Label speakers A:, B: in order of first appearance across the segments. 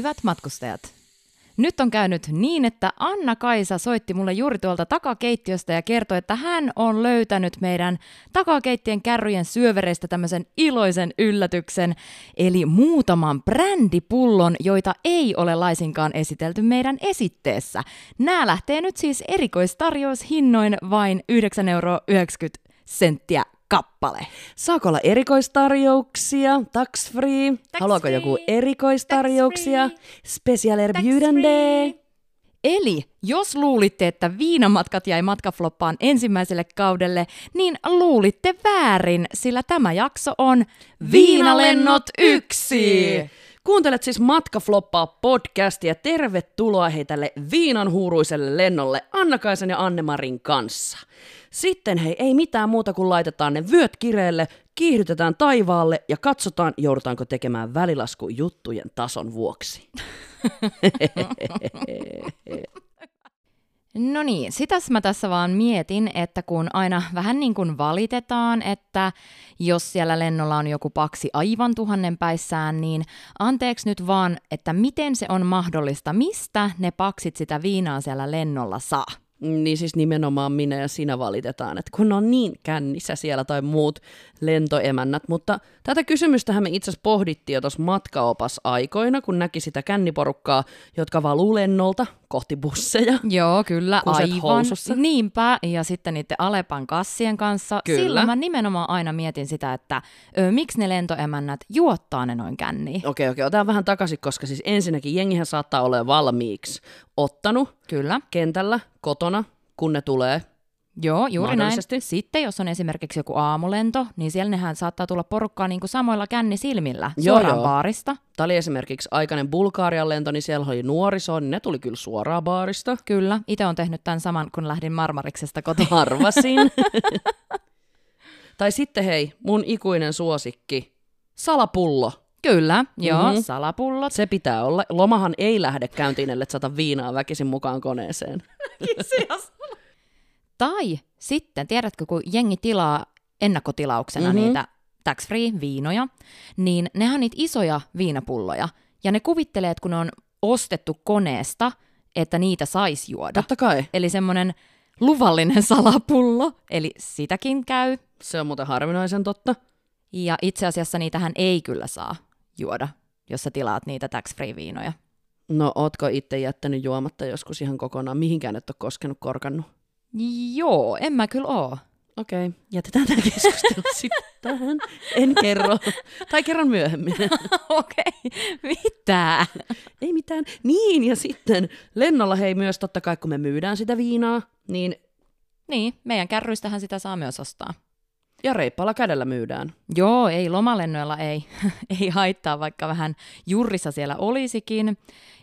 A: Hyvät matkustajat, nyt on käynyt niin, että Anna-Kaisa soitti mulle juuri tuolta takakeittiöstä ja kertoi, että hän on löytänyt meidän takakeittien kärryjen syövereistä tämmöisen iloisen yllätyksen, eli muutaman brändipullon, joita ei ole laisinkaan esitelty meidän esitteessä. Nämä lähtee nyt siis erikoistarjoushinnoin vain 9,90 euroa kappale.
B: Saako olla erikoistarjouksia? Tax free? Haluaako
A: free.
B: joku erikoistarjouksia?
A: Tax
B: Special erbjudande?
A: Eli jos luulitte, että viinamatkat jäi matkafloppaan ensimmäiselle kaudelle, niin luulitte väärin, sillä tämä jakso on Viinalennot yksi.
B: Kuuntelet siis Matkafloppaa podcastia. Tervetuloa hei tälle viinan huuruiselle lennolle Anna-Kaisen ja Annemarin kanssa. Sitten hei, ei mitään muuta kuin laitetaan ne vyöt kireelle, kiihdytetään taivaalle ja katsotaan, joudutaanko tekemään välilasku juttujen tason vuoksi.
A: No niin, sitäs mä tässä vaan mietin, että kun aina vähän niin kuin valitetaan, että jos siellä lennolla on joku paksi aivan tuhannen päissään, niin anteeksi nyt vaan, että miten se on mahdollista, mistä ne paksit sitä viinaa siellä lennolla saa?
B: Niin siis nimenomaan minä ja sinä valitetaan, että kun on niin kännissä siellä tai muut lentoemännät. Mutta tätä kysymystähän me itse asiassa pohdittiin jo tuossa matkaopas-aikoina, kun näki sitä känniporukkaa, jotka valuu lennolta kohti busseja.
A: Joo, kyllä, aivan.
B: housussa.
A: Niinpä, ja sitten niiden Alepan kassien kanssa.
B: Kyllä.
A: Silloin mä nimenomaan aina mietin sitä, että ö, miksi ne lentoemännät juottaa ne noin känniin.
B: Okei, okei, otetaan vähän takaisin, koska siis ensinnäkin jengihän saattaa olla valmiiksi ottanut
A: Kyllä.
B: kentällä, kotona, kun ne tulee.
A: Joo, juuri näin. Sitten jos on esimerkiksi joku aamulento, niin siellä nehän saattaa tulla porukkaa niin kuin samoilla kännisilmillä
B: Joo,
A: suoraan
B: joo.
A: baarista.
B: Tämä oli esimerkiksi aikainen Bulgarian lento, niin siellä oli nuoriso, niin ne tuli kyllä suoraan baarista.
A: Kyllä, itse on tehnyt tämän saman, kun lähdin Marmariksesta kotiin.
B: Arvasin. tai sitten hei, mun ikuinen suosikki, salapullo.
A: Kyllä, joo,
B: Mhm.
A: mm-hmm. salapullot.
B: Se pitää olla. Lomahan ei lähde käyntiin, ellei sata viinaa väkisin mukaan koneeseen.
A: Tai sitten, tiedätkö, kun jengi tilaa ennakkotilauksena
B: Mhm.
A: mm-hmm. niitä tax-free viinoja, niin nehän on niitä isoja viinapulloja. Ja ne kuvittelee, että kun ne on ostettu koneesta, että niitä saisi juoda.
B: Totta kai.
A: Eli semmoinen luvallinen salapullo, eli sitäkin käy.
B: Se on muuten harvinaisen totta.
A: Ja itse asiassa niitähän ei kyllä saa juoda, jos sä tilaat niitä tax-free viinoja.
B: No, ootko itse jättänyt juomatta joskus ihan kokonaan? Mihinkään et ole koskenut korkannut?
A: Joo, en mä kyllä oo.
B: Okei, okay. jätetään tämä keskustelu sitten tähän. En kerro. Tai kerron myöhemmin.
A: Okei, mitä?
B: Ei mitään. Niin, ja sitten lennolla hei myös totta kai, kun me myydään sitä viinaa, niin
A: Niin, meidän kärryistähän sitä saa myös ostaa.
B: Ja reippaalla kädellä myydään.
A: Joo, ei lomalennoilla ei, ei haittaa, vaikka vähän jurrissa siellä olisikin.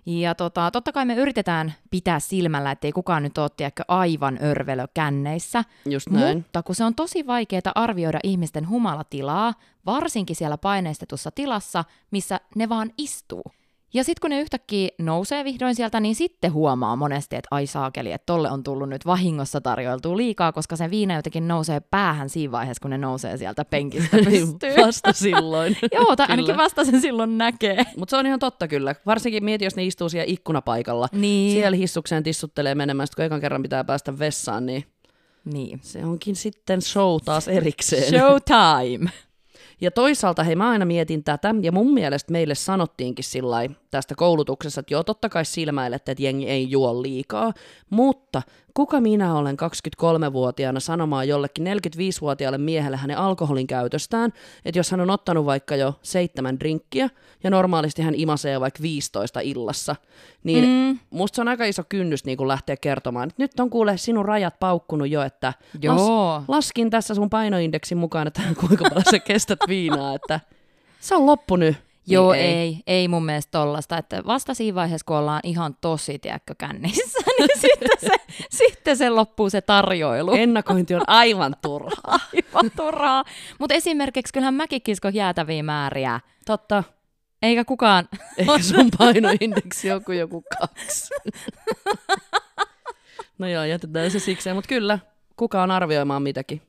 A: Ja tota, totta kai me yritetään pitää silmällä, ettei kukaan nyt ole tiedätkö, aivan örvelö känneissä.
B: Just näin.
A: Mutta kun se on tosi vaikeaa arvioida ihmisten humalatilaa, varsinkin siellä paineistetussa tilassa, missä ne vaan istuu. Ja sitten kun ne yhtäkkiä nousee vihdoin sieltä, niin sitten huomaa monesti, että ai saakeli, että tolle on tullut nyt vahingossa tarjoiltua liikaa, koska se viina jotenkin nousee päähän siinä vaiheessa, kun ne nousee sieltä penkistä pystyyn.
B: Vasta silloin.
A: Joo, tai ainakin
B: Kyllä.
A: vasta sen silloin näkee.
B: Mutta se on ihan totta kyllä. Varsinkin mieti, jos ne istuu siellä ikkunapaikalla.
A: Niin.
B: Siellä hissukseen tissuttelee menemään, kun ekan kerran pitää päästä vessaan, niin
A: Niin.
B: se onkin sitten show taas erikseen.
A: Showtime!
B: Ja toisaalta hei, mä aina mietin tätä, ja mun mielestä meille sanottiinkin sillä tästä koulutuksessa, että joo, totta kai silmäilette, että jengi ei juo liikaa, mutta kuka minä olen 23-vuotiaana sanomaan jollekin 45-vuotiaalle miehelle hänen alkoholin käytöstään, että jos hän on ottanut vaikka jo seitsemän drinkkiä, ja normaalisti hän imasee vaikka 15 illassa, niin mm. musta se on aika iso kynnys niin kun lähteä kertomaan, että nyt on kuule sinun rajat paukkunut jo, että
A: Joo.
B: laskin tässä sun painoindeksin mukaan, että kuinka paljon sä kestät viinaa, että se on loppu nyt.
A: Joo,
B: Niin
A: ei. ei, ei mun mielestä tollasta, että vasta siinä vaiheessa, kun ollaan ihan tosi, tiedätkö, kännissä, niin sitten se, sitten se loppuu se tarjoilu.
B: Ennakointi on aivan turhaa.
A: Aivan turhaa. Mutta esimerkiksi kyllähän mäkin kiskon jäätäviä määriä,
B: Totta.
A: eikä kukaan...
B: Ehkä sun painoindeksi joku joku kaksi. no joo, jätetään se sikseen, mutta kyllä, kuka on arvioimaan mitäkin.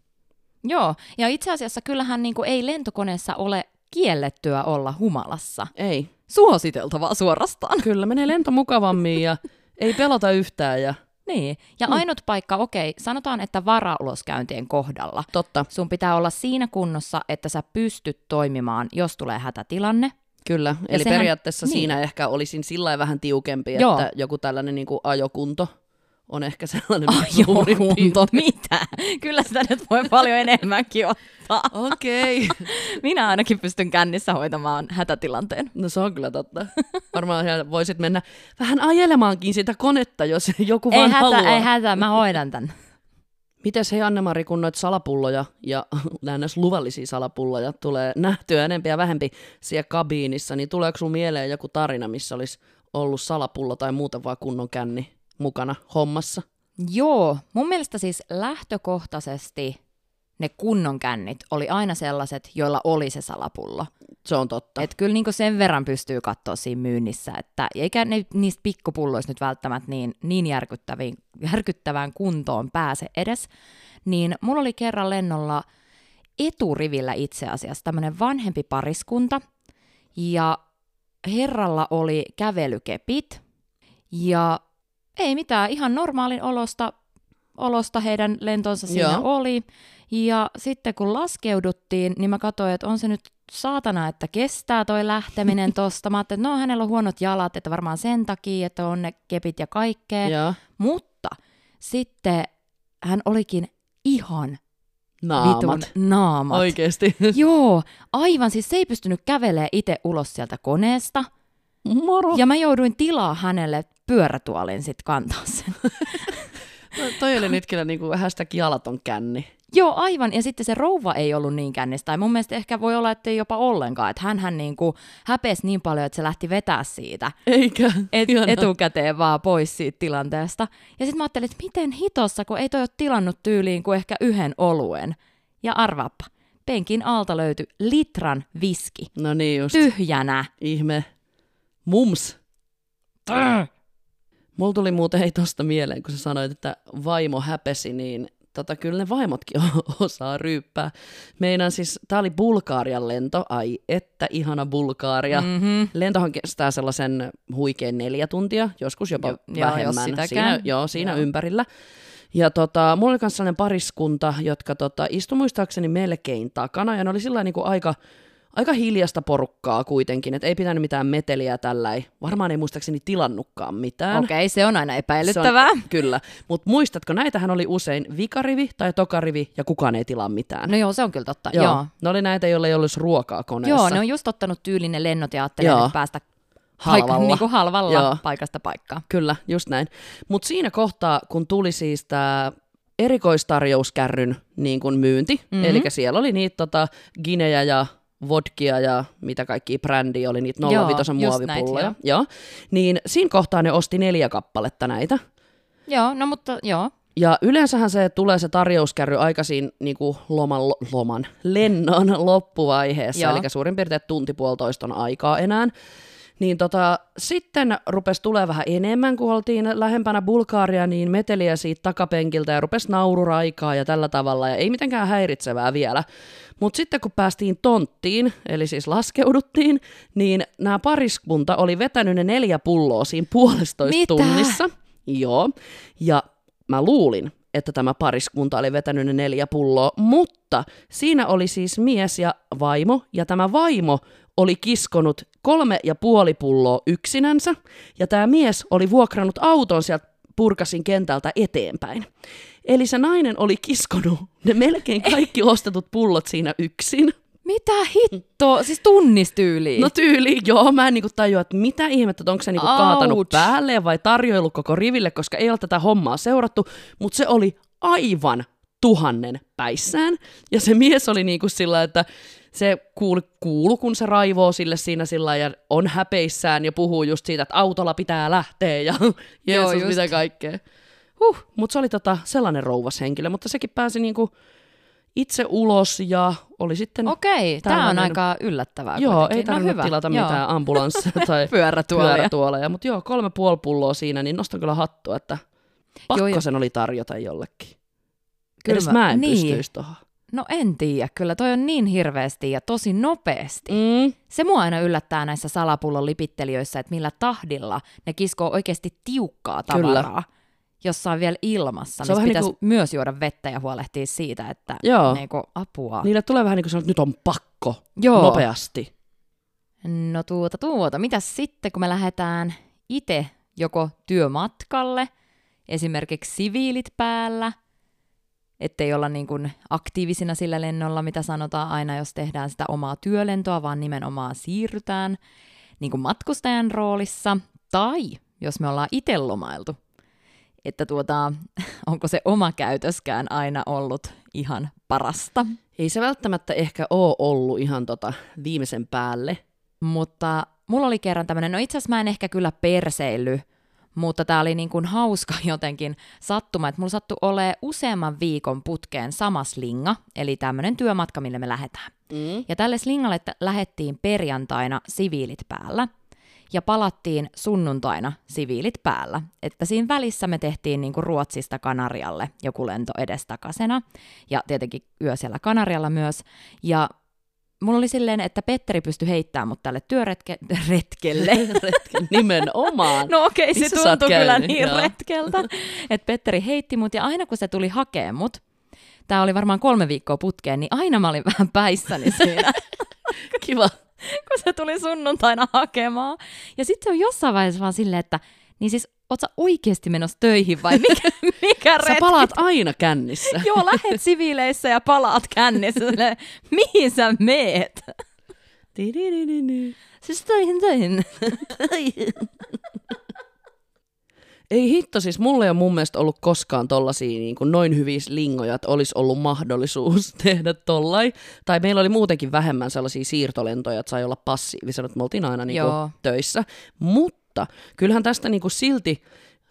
A: Joo, ja itse asiassa kyllähän niin kuin ei lentokoneessa ole kiellettyä olla humalassa.
B: Ei.
A: suositeltavaa suorastaan.
B: Kyllä, menee lento mukavammin ja ei pelota yhtään ja
A: Niin, ja
B: Mm.
A: ainut paikka, okei, sanotaan, että varauloskäyntien kohdalla.
B: totta,
A: Sun pitää olla siinä kunnossa, että sä pystyt toimimaan, jos tulee hätätilanne.
B: kyllä. Eli
A: sehän-
B: periaatteessa
A: niin.
B: siinä ehkä olisin sillä vähän tiukempi,
A: Joo.
B: että joku tällainen niin kuin ajokunto on ehkä sellainen mitä suurin
A: Ajokunto, mitä? Kyllä sitä nyt voi paljon enemmänkin ottaa.
B: Okei.
A: Minä ainakin pystyn kännissä hoitamaan hätätilanteen.
B: No se on kyllä totta. Varmaan voisit mennä vähän ajelemaankin sitä konetta, jos joku
A: Ei
B: vaan
A: hätä,
B: haluaa.
A: ei hätä, mä hoidan tän.
B: Mites hei Anne-Mari, kun noita salapulloja ja näennäis luvallisia salapulloja tulee nähtyä enempi ja vähempi siellä kabiinissa, niin tuleeko sun mieleen joku tarina, missä olisi ollut salapullo tai muuten vaan kunnon känni mukana hommassa?
A: Joo, mun mielestä siis lähtökohtaisesti ne kunnon kännit oli aina sellaiset, joilla oli se salapullo.
B: Se on totta.
A: Et kyllä niinku sen verran pystyy katsoa siinä myynnissä, että eikä ne niistä pikkupulloista nyt välttämättä niin, niin järkyttäviin, järkyttävään kuntoon pääse edes. Niin mulla oli kerran lennolla eturivillä itse asiassa tämmöinen vanhempi pariskunta, ja herralla oli kävelykepit, ja ei mitään, ihan normaalin olosta, olosta heidän lentonsa siinä
B: Joo.
A: oli. Ja sitten kun laskeuduttiin, niin mä katsoin, että on se nyt saatana, että kestää toi lähteminen tosta. Mä ajattelin, että no hänellä on huonot jalat, että varmaan sen takia, että on ne kepit ja kaikkea.
B: Ja
A: Mutta sitten hän olikin ihan
B: naamat.
A: vitun naamat.
B: Oikeesti.
A: Joo, aivan. Siis se ei pystynyt kävelemään itse ulos sieltä koneesta.
B: Moro.
A: Ja mä jouduin tilaa hänelle pyörätuolin sit kantaa sen.
B: To- toi oli nyt kyllä niinku hashtag jalaton känni.
A: Joo, aivan. Ja sitten se rouva ei ollut niin kännistä. Tai mun mielestä ehkä voi olla, että ei jopa ollenkaan. Että hän niinku häpesi niin paljon, että se lähti vetää siitä
B: Eikä.
A: et,
B: Ihanaa.
A: etukäteen vaan pois siitä tilanteesta. Ja sitten mä ajattelin, että miten hitossa, kun ei toi ole tilannut tyyliin kuin ehkä yhden oluen. Ja arvaappa, penkin alta löytyi litran viski.
B: No niin just.
A: Tyhjänä.
B: Ihme. Mums. Mulla tuli muuten ei tosta mieleen, kun sä sanoit, että vaimo häpesi, niin tota, kyllä ne vaimotkin osaa ryyppää. Meidän siis, tää oli Bulgaarian lento, ai että ihana Bulgaaria. Mm.
A: Mm-hmm.
B: Lentohan kestää sellaisen huikein neljä tuntia, joskus jopa
A: Jo- joo,
B: vähemmän.
A: sitäkään.
B: Siinä, joo, siinä
A: Joo.
B: ympärillä. Ja tota, mulla oli myös sellainen pariskunta, jotka tota, istui muistaakseni melkein takana, ja ne oli sillä niin kuin aika, aika hiljasta porukkaa kuitenkin, että ei pitänyt mitään meteliä tällä, varmaan ei muistaakseni tilannutkaan mitään.
A: Okei, okay, se on aina epäilyttävää.
B: Se on, kyllä, mutta muistatko, näitähän oli usein vikarivi tai tokarivi, ja kukaan ei tilaa mitään.
A: No joo, se on kyllä totta.
B: joo.
A: Joo.
B: Ne oli näitä, joilla ei olisi ruokaa koneessa.
A: joo ne on just ottanut tyylin ne lennot ja ajattelee päästä
B: Halvalla.
A: Paik- niin kuin halvalla
B: Joo.
A: paikasta paikkaan.
B: Kyllä, just näin. Mutta siinä kohtaa, kun tuli siis tämä erikoistarjouskärryn niin kun myynti,
A: Mhm.
B: mm-hmm. eli siellä oli niitä tota, ginejä ja vodkia ja mitä kaikki brändiä oli, niitä 05
A: Joo, just näitä,
B: muovipulloja.
A: joo.
B: joo. Niin siinä kohtaa ne osti neljä kappaletta näitä.
A: Joo, no mutta joo.
B: Ja yleensähän se tulee se tarjouskärry aikaisin niin kuin loman, loman, lennon loppuvaiheessa,
A: Joo.
B: eli suurin piirtein tunti puolitoista on aikaa enää. Niin tota, sitten rupesi tulee vähän enemmän, kun oltiin lähempänä Bulgaaria, niin meteliä siitä takapenkiltä ja rupesi naururaikaa ja tällä tavalla, ja ei mitenkään häiritsevää vielä. Mutta sitten kun päästiin tonttiin, eli siis laskeuduttiin, niin nämä pariskunta oli vetänyt ne neljä pulloa siinä puolestoista
A: Mitä?
B: tunnissa. Joo, ja mä luulin, että tämä pariskunta oli vetänyt ne neljä pulloa, mutta siinä oli siis mies ja vaimo, ja tämä vaimo oli kiskonut kolme ja puoli pulloa yksinänsä, ja tämä mies oli vuokrannut auton sieltä purkasin kentältä eteenpäin. Eli se nainen oli kiskonut ne melkein kaikki ostetut pullot siinä yksin.
A: Mitä hittoa? Siis tunnistyyliin.
B: No tyyli, joo, mä en niinku tajua, että mitä ihmettä, että onko se niinku kaatanut päälle vai tarjoillut koko riville, koska ei ole tätä hommaa seurattu, mutta se oli aivan tuhannen päissään. Ja se mies oli niinku sillä, että se kuulu, kuulu, kun se raivoo sille siinä sillä ja on häpeissään ja puhuu just siitä, että autolla pitää lähteä ja Jeesus
A: just.
B: mitä kaikkea. Huh, mutta se oli tota sellainen rouvas henkilö, mutta sekin pääsi niinku itse ulos ja oli sitten...
A: Okei, tämä on aika yllättävää
B: Joo,
A: kuitenkin.
B: ei tarvinnut
A: no, hyvä.
B: tilata
A: Joo.
B: mitään ambulanssia tai
A: Pyörätuolia.
B: pyörätuoleja. Mutta joo, kolme puoli pulloa siinä, niin nostan kyllä hattua, että pakko
A: Joo, joo.
B: sen oli tarjota jollekin.
A: Kyllä
B: Edes
A: mä-
B: mä en
A: niin.
B: pystyisi tuohon.
A: No en tiedä, kyllä toi on niin hirveästi ja tosi nopeasti.
B: Mm.
A: Se mua aina yllättää näissä salapullon lipittelijöissä, että millä tahdilla ne kiskoo oikeasti tiukkaa
B: Kyllä.
A: tavaraa, jossa on vielä ilmassa.
B: Se vähän
A: pitäisi
B: niinku-
A: myös juoda vettä ja huolehtia siitä, että
B: Joo.
A: niinku, apua.
B: Niille tulee vähän niin kuin että nyt on pakko
A: Joo.
B: nopeasti.
A: No tuota tuota, mitäs sitten, kun me lähdetään itse joko työmatkalle, esimerkiksi siviilit päällä, ettei olla niin kuin aktiivisina sillä lennolla, mitä sanotaan aina, jos tehdään sitä omaa työlentoa, vaan nimenomaan siirrytään niin kuin matkustajan roolissa, tai jos me ollaan itse lomailtu, että tuota, onko se oma käytöskään aina ollut ihan parasta.
B: Ei se välttämättä ehkä ole ollut ihan tota viimeisen päälle.
A: Mutta mulla oli kerran tämmöinen, no itse asiassa mä en ehkä kyllä perseily, mutta tämä oli niin kuin hauska jotenkin sattuma, että mulla sattui ole useamman viikon putkeen sama slinga, eli tämmöinen työmatka, mille me lähdetään.
B: Mm.
A: Ja tälle slingalle t- lähettiin perjantaina siviilit päällä ja palattiin sunnuntaina siviilit päällä. Että siinä välissä me tehtiin niin kuin Ruotsista Kanarialle joku lento edestakasena ja tietenkin yö siellä Kanarialla myös. Ja mulla oli silleen, että Petteri pystyi heittämään mut tälle työretkelle.
B: Retken nimenomaan.
A: No okei, se
B: sä oot
A: tuntui kyllä
B: käynyt?
A: niin
B: Joo.
A: retkeltä, että Petteri heitti mut ja aina kun se tuli hakemaan mut, tää oli varmaan kolme viikkoa putkeen, niin aina mä olin vähän päissäni siinä,
B: Kiva.
A: kun se tuli sunnuntaina hakemaan. Ja sitten se on jossain vaiheessa vaan silleen, että niin siis oot sä oikeasti menossa töihin vai mikä, mikä
B: Sä
A: retki?
B: palaat aina kännissä.
A: Joo, lähet siviileissä ja palaat kännissä. Mihin sä meet? Siis töihin, töihin.
B: Ei hitto, siis mulla ei ole mun mielestä ollut koskaan tollasia niin kuin noin hyviä lingoja, että olisi ollut mahdollisuus tehdä tollai. Tai meillä oli muutenkin vähemmän sellaisia siirtolentoja, että sai olla passiivisena, että me oltiin aina niin kuin töissä. Mutta kyllähän tästä niin kuin silti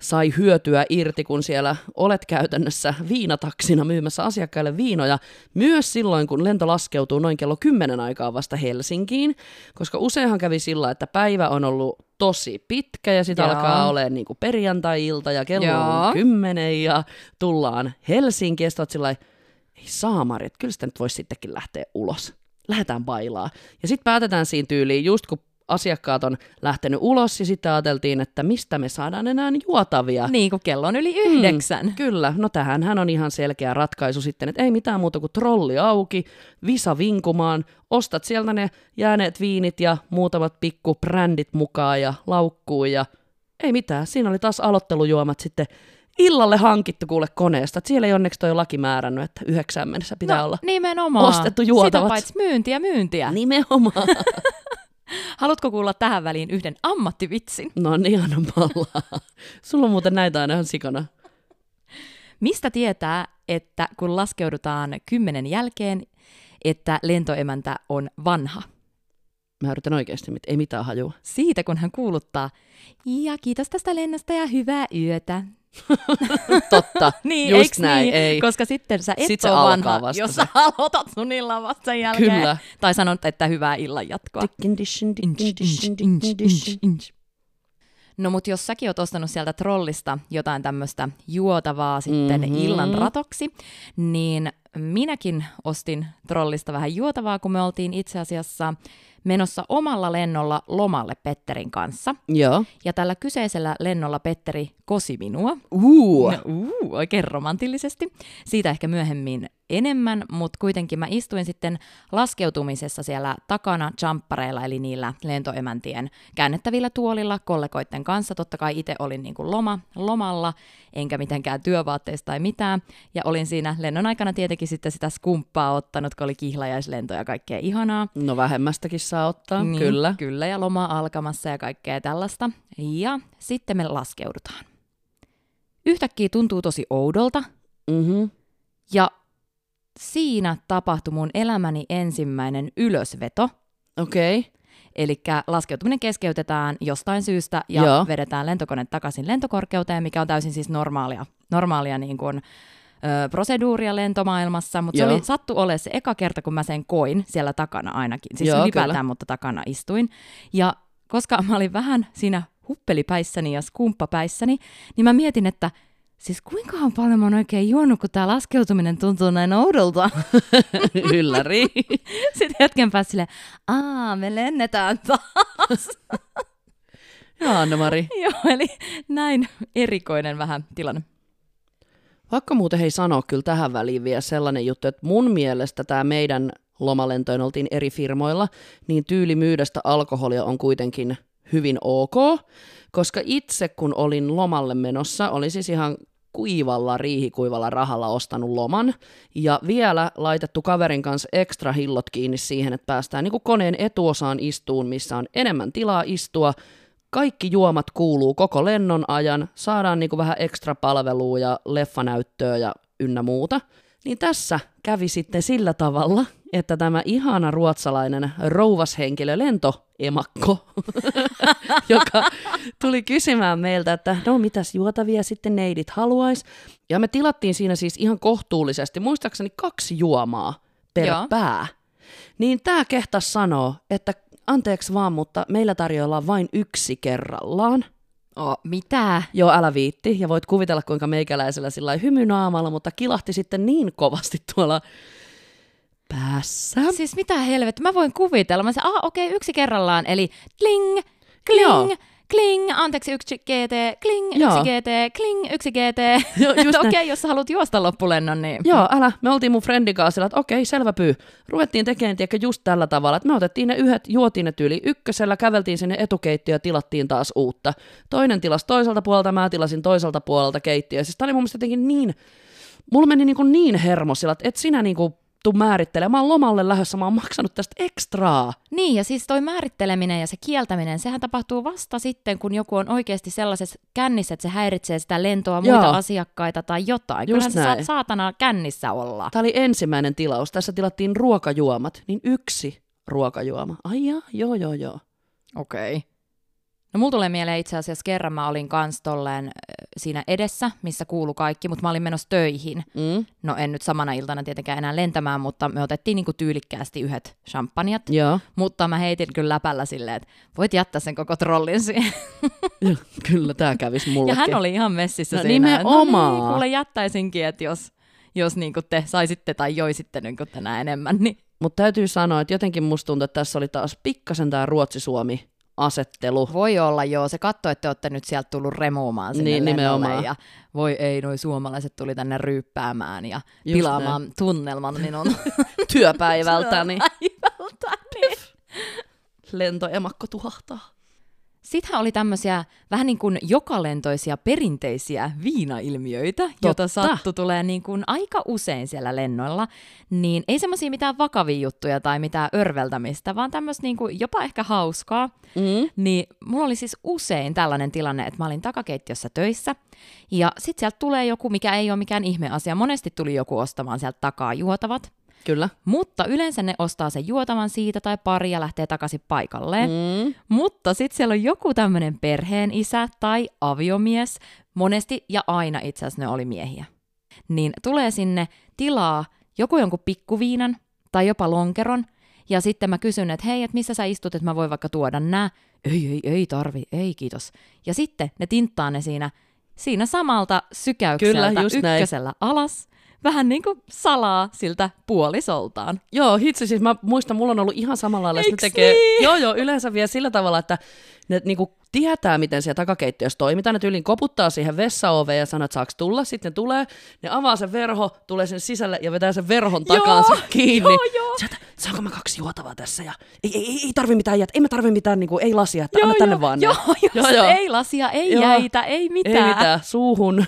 B: sai hyötyä irti, kun siellä olet käytännössä viinataksina myymässä asiakkaille viinoja, myös silloin, kun lento laskeutuu noin kello 10 aikaa vasta Helsinkiin, koska useinhan kävi sillä, että päivä on ollut tosi pitkä ja sitten
A: Joo.
B: alkaa olemaan niin kuin perjantai-ilta ja kello
A: Joo.
B: on 10 ja tullaan Helsinkiin ja sillä ei saamari, että kyllä sitä nyt voisi sittenkin lähteä ulos. Lähdetään bailaa. Ja sitten päätetään siinä tyyliin, just kun asiakkaat on lähtenyt ulos ja sitten ajateltiin, että mistä me saadaan enää juotavia.
A: Niin kuin kello on yli yhdeksän.
B: Mm, kyllä, no tähän hän on ihan selkeä ratkaisu sitten, että ei mitään muuta kuin trolli auki, visa vinkumaan, ostat sieltä ne jääneet viinit ja muutamat pikku brändit mukaan ja laukkuun ja ei mitään, siinä oli taas aloittelujuomat sitten illalle hankittu kuule koneesta. Et siellä ei onneksi toi laki määrännyt, että yhdeksään mennessä pitää
A: no,
B: olla.
A: nimenomaan.
B: ostettu juotavat.
A: Sitä paitsi myyntiä, myyntiä.
B: Nimenomaan.
A: Haluatko kuulla tähän väliin yhden ammattivitsin?
B: no niin, anna palaa. Sulla on muuten näitä aina ihan sikana.
A: Mistä tietää, että kun laskeudutaan kymmenen jälkeen, että lentoemäntä on vanha?
B: Mä yritän oikeasti, mit- ei mitään hajua.
A: Siitä, kun hän kuuluttaa, ja kiitos tästä lennosta ja hyvää yötä.
B: Totta,
A: Niin,
B: just näin,
A: niin?
B: ei.
A: Koska sitten sä et
B: Sit se
A: ole vanha,
B: vasta
A: jos sä aloitat sun illan vasta sen jälkeen.
B: Kyllä.
A: Tai sanot, että hyvää illan jatkoa. No mut jos säkin oot ostanut sieltä trollista jotain tämmöistä juotavaa sitten
B: Mhm.
A: mm-hmm. illan ratoksi, niin minäkin ostin trollista vähän juotavaa, kun me oltiin itse asiassa menossa omalla lennolla lomalle Petterin kanssa.
B: Joo.
A: Ja tällä kyseisellä lennolla Petteri kosi minua.
B: Uh.
A: No, uu, oikein romantillisesti. Siitä ehkä myöhemmin enemmän, mutta kuitenkin mä istuin sitten laskeutumisessa siellä takana jumppareilla, eli niillä lentoemäntien käännettävillä tuolilla kollegoiden kanssa. Totta kai itse olin niin kuin loma, lomalla, enkä mitenkään työvaatteista tai mitään. Ja olin siinä lennon aikana tietenkin sitten sitä skumppaa ottanut, kun oli kihlajaislento ja kaikkea ihanaa.
B: No vähemmästäkin saa ottaa,
A: Niin,
B: kyllä.
A: Kyllä, ja loma alkamassa ja kaikkea tällaista. Ja sitten me laskeudutaan. Yhtäkkiä tuntuu tosi oudolta,
B: Mm-hmm.
A: ja siinä tapahtui mun elämäni ensimmäinen ylösveto.
B: Okei. Okay.
A: Eli laskeutuminen keskeytetään jostain syystä ja
B: Joo.
A: Vedetään lentokone takaisin lentokorkeuteen, mikä on täysin siis normaalia, normaalia niin kuin, ö, proseduuria lentomaailmassa, mutta se oli sattu ole se eka kerta, kun mä sen koin siellä takana ainakin. Siis
B: Joo,
A: ylipäätään,
B: kyllä.
A: mutta takana istuin. Ja koska mä olin vähän siinä huppelipäissäni ja skumppapäissäni, niin mä mietin, että siis kuinka paljon mä oon oikein juonut, kun tää laskeutuminen tuntuu näin oudolta.
B: Ylläri.
A: Sitten hetken päästä silleen, aa, me lennetään taas.
B: Joo, Anna-Mari.
A: Joo, eli näin erikoinen vähän tilanne.
B: Vaikka muuten hei sanoa kyllä tähän väliin vielä sellainen juttu, että mun mielestä tämä meidän lomalentojen oltiin eri firmoilla, niin tyyli myydästä alkoholia on kuitenkin hyvin ok, koska itse kun olin lomalle menossa, olin siis ihan kuivalla, riihikuivalla rahalla ostanut loman, ja vielä laitettu kaverin kanssa ekstra hillot kiinni siihen, että päästään niin kuin koneen etuosaan istuun, missä on enemmän tilaa istua, kaikki juomat kuuluu koko lennon ajan, saadaan niin kuin vähän ekstra palvelua ja leffanäyttöä ja ynnä muuta. Niin tässä kävi sitten sillä tavalla, että tämä ihana ruotsalainen rouvashenkilö lentoemakko, joka tuli kysymään meiltä, että no mitäs juotavia sitten neidit haluais. Ja me tilattiin siinä siis ihan kohtuullisesti, muistaakseni kaksi juomaa per
A: Joo.
B: pää. Niin tämä kehtas sanoo, että anteeksi vaan, mutta meillä tarjoillaan vain yksi kerrallaan.
A: Oh, mitä?
B: Joo, älä viitti. Ja voit kuvitella, kuinka meikäläisellä sillä hymynaamalla, mutta kilahti sitten niin kovasti tuolla päässä.
A: Siis mitä helvettiä, mä voin kuvitella. Mä sanoin, ah okei, okay, yksi kerrallaan, eli kling, kling,
B: Joo.
A: Kling, anteeksi, yksi GT, kling,
B: Joo.
A: yksi GT, kling, yksi GT.
B: Joo, just
A: okei, okay, jos sä haluat juosta loppulennon, niin...
B: Joo, älä. Me oltiin mun friendin kanssa että okei, selvä pyy. Ruvettiin tekemään tiedäkö, just tällä tavalla, että me otettiin ne yhdet, juotiin ne tyyli ykkösellä, käveltiin sinne etukeittiöön ja tilattiin taas uutta. Toinen tilas toiselta puolelta, mä tilasin toiselta puolelta keittiöä. Siis tää oli mun mielestä jotenkin niin, mulla meni niin, kuin niin hermo sillä, että et sinä niin kuin tuu määrittelemään. Mä oon lomalle lähdössä, mä oon maksanut tästä ekstraa.
A: Niin, ja siis toi määritteleminen ja se kieltäminen, sehän tapahtuu vasta sitten, kun joku on oikeasti sellaisessa kännissä, että se häiritsee sitä lentoa, muita
B: Joo.
A: asiakkaita tai jotain.
B: Just
A: Kyllähän se
B: näin.
A: saa saatana kännissä olla.
B: Tämä oli ensimmäinen tilaus. Tässä tilattiin ruokajuomat, niin yksi ruokajuoma. Ai jaa, joo, joo, joo.
A: Okei. Okay. No mulla tulee mieleen itse asiassa kerran mä olin kans tolleen siinä edessä, missä kuulu kaikki, mutta mä olin menossa töihin.
B: Mm,
A: No en nyt samana iltana tietenkään enää lentämään, mutta me otettiin niinku tyylikkäästi yhdet champanjat.
B: joo,
A: Mutta mä heitin kyllä läpällä silleen, että voit jättää sen koko trollin siihen.
B: joo, kyllä tämä kävisi
A: Ja
B: mullekin.
A: hän oli ihan messissä
B: No
A: siinä.
B: nimenomaan.
A: No niin, kuule jättäisinkin, että jos, jos niinku te saisitte tai joisitte niinku tänään enemmän, niin
B: Mutta täytyy sanoa, että jotenkin musta tuntuu, että tässä oli taas pikkasen tämä Ruotsi-Suomi asettelu.
A: voi olla joo. Se katto, että te olette nyt sieltä tullut remuumaan sinne
B: Niin, nimenomaan.
A: ja voi ei, noi suomalaiset tuli tänne ryyppäämään ja
B: Just
A: pilaamaan tunnelman minun
B: Työpäivältä, niin
A: päivältä. Niin.
B: lentoemakko tuhahtaa.
A: Sittenhän oli tämmöisiä vähän niin kuin jokalentoisia perinteisiä viinailmiöitä, joita
B: Totta.
A: sattu tulee niin kuin aika usein siellä lennoilla. Niin ei semmoisia mitään vakavia juttuja tai mitään örveltämistä, vaan tämmöistä niin kuin jopa ehkä hauskaa.
B: Mm.
A: Niin mulla oli siis usein tällainen tilanne, että mä olin takakeittiössä töissä, ja sitten sieltä tulee joku, mikä ei ole mikään ihme asia. Monesti tuli joku ostamaan sieltä takaa juotavat,
B: Kyllä.
A: mutta yleensä ne ostaa sen juotavan siitä tai pari ja lähtee takaisin paikalleen.
B: Mm.
A: Mutta sitten siellä on joku tämmöinen perheen isä tai aviomies, monesti ja aina itse asiassa ne oli miehiä. Niin tulee sinne tilaa joku jonkun pikkuviinan tai jopa lonkeron, ja sitten mä kysyn, että hei, että missä sä istut, että mä voin vaikka tuoda nää. Ei, ei, ei tarvi, ei kiitos. Ja sitten ne tinttaa ne siinä, siinä samalta sykäykseltä
B: Kyllä, just näin.
A: ykkösellä alas, vähän niin kuin salaa siltä puolisoltaan.
B: Joo, hitsi, siis mä muistan, mulla on ollut ihan samalla lailla, että ne tekee,
A: niin?
B: joo joo, yleensä vielä sillä tavalla, että ne niinku tietää, miten siellä takakeittiössä toimitaan, ne tyyliin koputtaa siihen vessaoveen ja sanoo, että saaks tulla, sitten ne tulee, ne avaa sen verho, tulee sen sisälle ja vetää sen verhon takaansa
A: Joo,
B: kiinni.
A: joo, joo.
B: Sieltä, saanko mä kaksi juotavaa tässä ja ei, ei, ei, ei tarvi mitään jätä, ei mä tarvi mitään, niinku, ei lasia, että anna tänne vaan. ne.
A: Joo,
B: Joo, joo.
A: ei lasia, ei
B: Joo.
A: jäitä, ei mitään.
B: ei mitään, suuhun.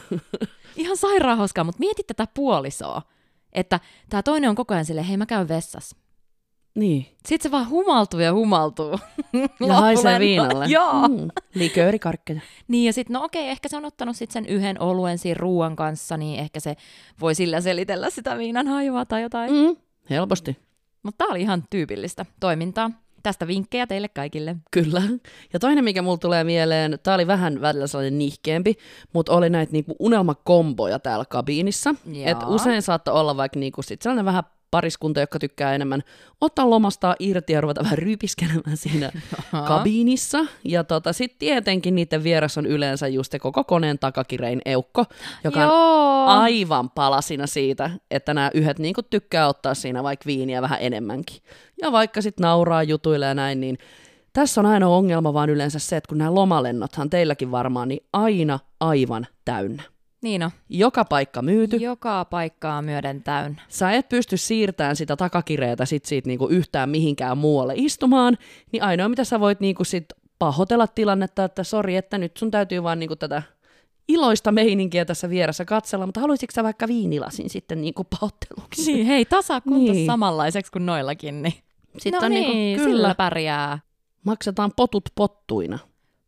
A: Ihan sairaan hauskaa, mutta mieti tätä puolisoa. Että tämä toinen on koko ajan silleen, hei mä käyn vessassa.
B: niin.
A: Sitten se vaan humaltuu ja humaltuu.
B: Ja haisee viinalle.
A: Joo.
B: Mm. Liköörikarkkeja.
A: Niin ja sitten, no okei, ehkä se on ottanut sitten sen yhden oluen siinä ruoan kanssa, niin ehkä se voi sillä selitellä sitä viinan hajua tai jotain.
B: Mm. Helposti.
A: Mutta tämä oli ihan tyypillistä toimintaa. Tästä vinkkejä teille kaikille.
B: Kyllä. Ja toinen, mikä mulla tulee mieleen, tää oli vähän välillä sellainen nihkeempi, mutta oli näitä niinku unelmakomboja täällä kabiinissa.
A: Jaa.
B: Et usein saattoi olla vaikka niinku sit sellainen vähän pariskunta, joka tykkää enemmän ottaa lomastaa irti ja ruveta vähän rypiskelemään siinä kabiinissa. Ja tota, sitten tietenkin niiden vieras on yleensä just se koko koneen takakirein eukko, joka
A: Joo.
B: on aivan palasina siitä, että nämä yhdet niinku tykkää ottaa siinä vaikka viiniä vähän enemmänkin. Ja vaikka sitten nauraa jutuille ja näin, niin tässä on aina ongelma vaan yleensä se, että kun nämä lomalennothan teilläkin varmaan, niin aina aivan täynnä.
A: Niin on.
B: Joka paikka myyty.
A: Joka paikkaa myöden täynnä.
B: Sä et pysty siirtämään sitä takakireetä sit siitä niinku yhtään mihinkään muualle istumaan, niin ainoa mitä sä voit niinku sit pahoitella tilannetta, että sori, että nyt sun täytyy vaan niinku tätä iloista meininkiä tässä vieressä katsella, mutta haluaisitko sä vaikka viinilasin sitten niinku pahoitteluksi?
A: Niin, hei, tasakunta
B: Niin.
A: samanlaiseksi kuin noillakin. Niin.
B: Sitten
A: no
B: on
A: niin,
B: niinku,
A: sillä
B: kyllä,
A: pärjää.
B: maksetaan potut pottuina.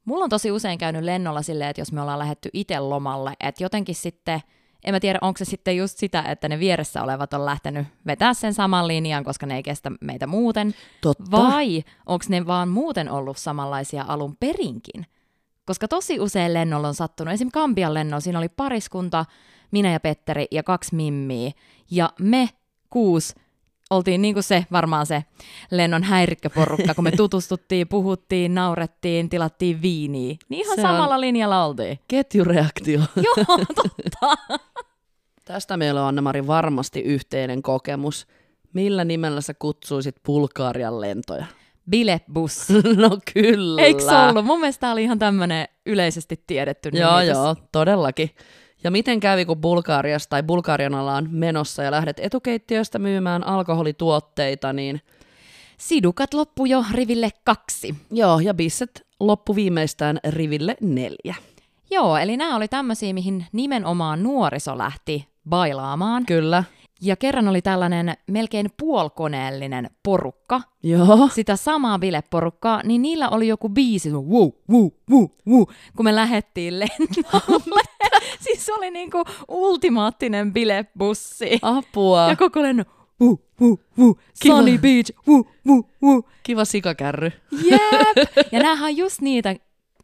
A: Mulla on tosi usein käynyt lennolla silleen, että jos me ollaan lähetty itse lomalle, että jotenkin sitten, en mä tiedä, onko se sitten just sitä, että ne vieressä olevat on lähtenyt vetää sen saman linjan, koska ne ei kestä meitä muuten,
B: Totta.
A: vai onko ne vaan muuten ollut samanlaisia alun perinkin? Koska tosi usein lennolla on sattunut, esimerkiksi Kambian lennolla, siinä oli pariskunta, minä ja Petteri ja kaksi mimmiä, ja me kuusi oltiin niin kuin se, varmaan se lennon häirikköporukka, kun me tutustuttiin, puhuttiin, naurettiin, tilattiin viiniä. Niin ihan
B: Se
A: samalla linjalla oltiin.
B: Ketjureaktio.
A: Joo, totta.
B: Tästä meillä on Anna-Mari varmasti yhteinen kokemus. Millä nimellä sä kutsuisit Bulgarian lentoja?
A: Bilebussi.
B: no kyllä.
A: Eikö se ollut? Mun mielestä tää oli ihan tämmönen yleisesti tiedetty
B: Joo,
A: nimitys.
B: joo, todellakin. Ja miten kävi, kun Bulgariasta tai Bulgarian ollaan menossa ja lähdet etukeittiöstä myymään alkoholituotteita, niin
A: Sidukat loppu jo riville kaksi.
B: joo, ja bisset loppu viimeistään riville neljä.
A: Joo, eli nämä oli tämmöisiä, mihin nimenomaan nuoriso lähti bailaamaan.
B: Kyllä.
A: Ja kerran oli tällainen melkein puolkoneellinen porukka,
B: Joo.
A: sitä samaa bileporukkaa, niin niillä oli joku biisi, wuu, wuu, wuu, wuu, kun me lähettiin lennolle. siis se oli niinku ultimaattinen bilebussi.
B: Apua.
A: Ja koko lennon, wuu, wuu, wuu,
B: Kiva.
A: Sunny Beach, wuu, wuu, wuu.
B: Kiva sikakärry.
A: Jep! Ja näähän on just niitä,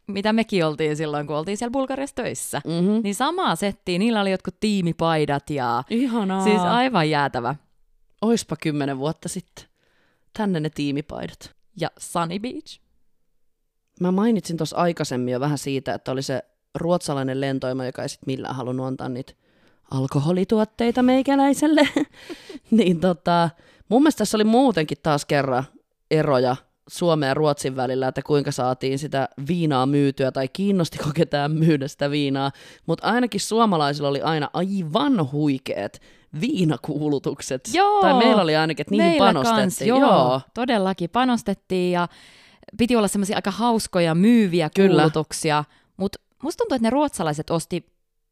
A: mitä mekin oltiin silloin, kun oltiin siellä Bulgariassa töissä.
B: Mm-hmm.
A: Niin samaa settiä, niillä oli jotkut tiimipaidat ja
B: Ihanaa.
A: siis aivan jäätävä.
B: Oispa kymmenen vuotta sitten. Tänne ne tiimipaidat.
A: Ja Sunny Beach.
B: Mä mainitsin tuossa aikaisemmin jo vähän siitä, että oli se ruotsalainen lentoima, joka ei sit millään halunnut antaa niitä alkoholituotteita meikäläiselle. niin tota, mun mielestä tässä oli muutenkin taas kerran eroja Suomen ja Ruotsin välillä, että kuinka saatiin sitä viinaa myytyä tai kiinnostiko ketään myydä sitä viinaa, mutta ainakin suomalaisilla oli aina aivan huikeet viinakuulutukset.
A: Joo.
B: Tai meillä oli ainakin, että niihin panostettiin.
A: Kans, joo, joo, todellakin panostettiin ja piti olla semmoisia aika hauskoja myyviä
B: Kyllä.
A: kuulutuksia, mutta musta tuntuu, että ne ruotsalaiset osti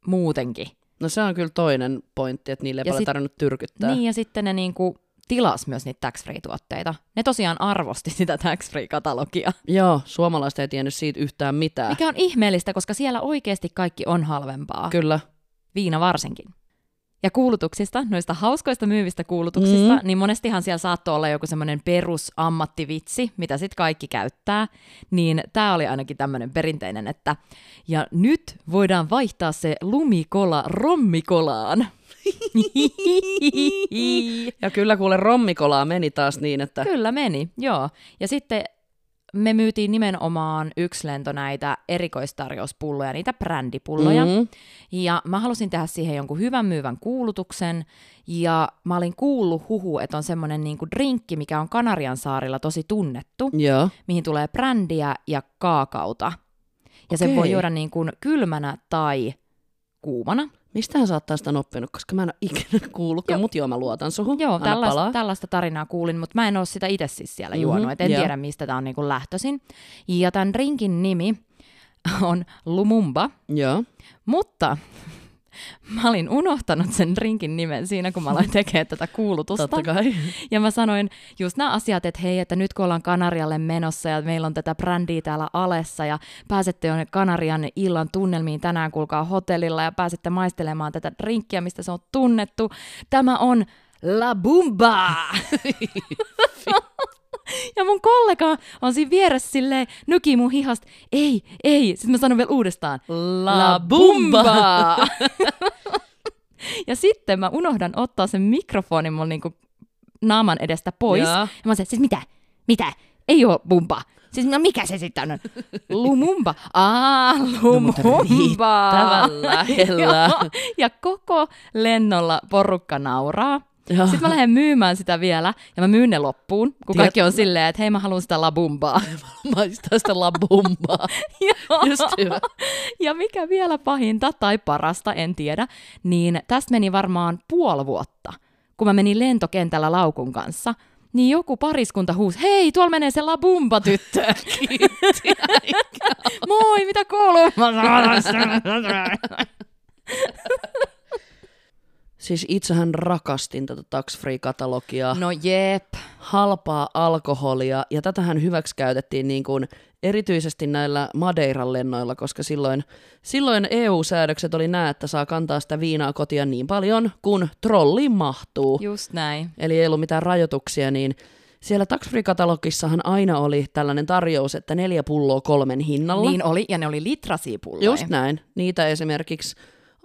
A: muutenkin.
B: No se on kyllä toinen pointti, että niille ei
A: Ja
B: paljon
A: sit-
B: tarvinnut tyrkyttää.
A: Niin ja sitten ne niinku tilas myös niitä tax-free-tuotteita. Ne tosiaan arvosti sitä tax-free-katalogia,
B: Joo, suomalaiset ei tiennyt siitä yhtään mitään.
A: mikä on ihmeellistä, koska siellä oikeasti kaikki on halvempaa.
B: Kyllä.
A: Viina varsinkin. Ja kuulutuksista, noista hauskoista myyvistä kuulutuksista,
B: Mm.
A: niin monestihan siellä saattoi olla joku semmoinen perusammattivitsi, mitä sitten kaikki käyttää. Niin tämä oli ainakin tämmöinen perinteinen, että ja nyt voidaan vaihtaa se lumikola rommikolaan.
B: Ja kyllä kuule rommikolaa meni taas niin, että
A: Kyllä meni, joo. Ja sitten me myytiin nimenomaan yksi lento näitä erikoistarjouspulloja, niitä brändipulloja. Mm.
B: Mm,
A: Ja mä halusin tehdä siihen jonkun hyvän myyvän kuulutuksen. Ja mä olin kuullut huhu, että on semmoinen niinku drinkki, mikä on Kanarian saarilla tosi tunnettu,
B: joo.
A: mihin tulee brändiä ja kaakauta. Ja sen
B: Okei.
A: voi juoda niin kuin kylmänä tai kuumana.
B: Mistähän sä oot tästä oppinut, koska mä en ole ikinä kuullutkaan,
A: Joo.
B: mut joo, mä luotan suhun.
A: Joo,
B: Anna
A: tällaista,
B: palaa.
A: tällaista tarinaa kuulin, mutta mä en ole sitä itse siis siellä
B: Mhm,
A: juonut, et en
B: joo.
A: tiedä mistä tämä on niinku lähtöisin. Ja tämän drinkin nimi on Lumumba,
B: Joo.
A: mutta mä olin unohtanut sen drinkin nimen siinä, kun mä aloin tekemään tätä kuulutusta.
B: Totta kai.
A: Ja mä sanoin just nämä asiat, että hei, että nyt kun ollaan Kanarialle menossa ja meillä on tätä brändiä täällä alessa ja pääsette jo Kanarian illan tunnelmiin tänään, kuulkaa hotellilla ja pääsette maistelemaan tätä drinkkiä, mistä se on tunnettu. Tämä on La Bumba! ja mun kollega on siinä vieressä silleen, nyki mun hihasta, ei, ei. Sitten mä sanon vielä uudestaan, La Bumba! ja sitten mä unohdan ottaa sen mikrofonin mun niinku naaman edestä pois.
B: Jaa.
A: Ja mä sanoin, siis mitä? Mitä? Ei oo bumba. Siis no mikä se sitten on? Lumumba. Aa, lumumba.
B: riittävän lähellä.
A: Joo. ja koko lennolla porukka nauraa.
B: Joo.
A: Sitten mä lähden myymään sitä vielä, ja mä myyn ne loppuun, kun
B: Tiedät-
A: kaikki on silleen, että hei mä haluan sitä labumbaa.
B: Maistaa sitä labumbaa.
A: Joo.
B: Just hyvä.
A: Ja mikä vielä pahinta tai parasta, en tiedä, niin tästä meni varmaan puoli vuotta, kun mä menin lentokentällä laukun kanssa, niin joku pariskunta huusi, hei, tuolla menee se labumba tyttö. Moi, mitä kuuluu?
B: Siis itsehän rakastin tätä Tax Free-katalogia.
A: No jep.
B: halpaa alkoholia, ja tätähän hyväksi käytettiin niin kuin erityisesti näillä Madeiran lennoilla, koska silloin, silloin EU-säädökset oli nämä, että saa kantaa sitä viinaa kotia niin paljon, kun trolliin mahtuu.
A: Just näin.
B: Eli ei ollut mitään rajoituksia, niin siellä Tax Free-katalogissahan aina oli tällainen tarjous, että neljä pulloa kolmen hinnalla.
A: Niin oli, ja ne oli litrasia pulloja.
B: Just näin. Niitä esimerkiksi,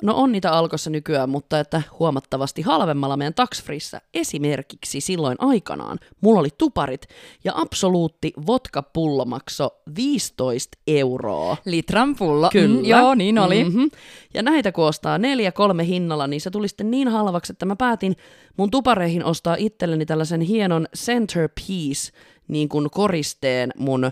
B: no on niitä alkossa nykyään, mutta että huomattavasti halvemmalla meidän taxfreeissä. Esimerkiksi silloin aikanaan mulla oli tuparit ja absoluutti vodka-pullo maksoi 15 euroa.
A: Litran pullo.
B: Kyllä.
A: Mm, joo, niin oli.
B: Mm-hmm. Ja näitä kun ostaa neljä kolme hinnalla, niin se tuli sitten niin halvaksi, että mä päätin mun tupareihin ostaa itselleni tällaisen hienon centerpiece niin kuin koristeen mun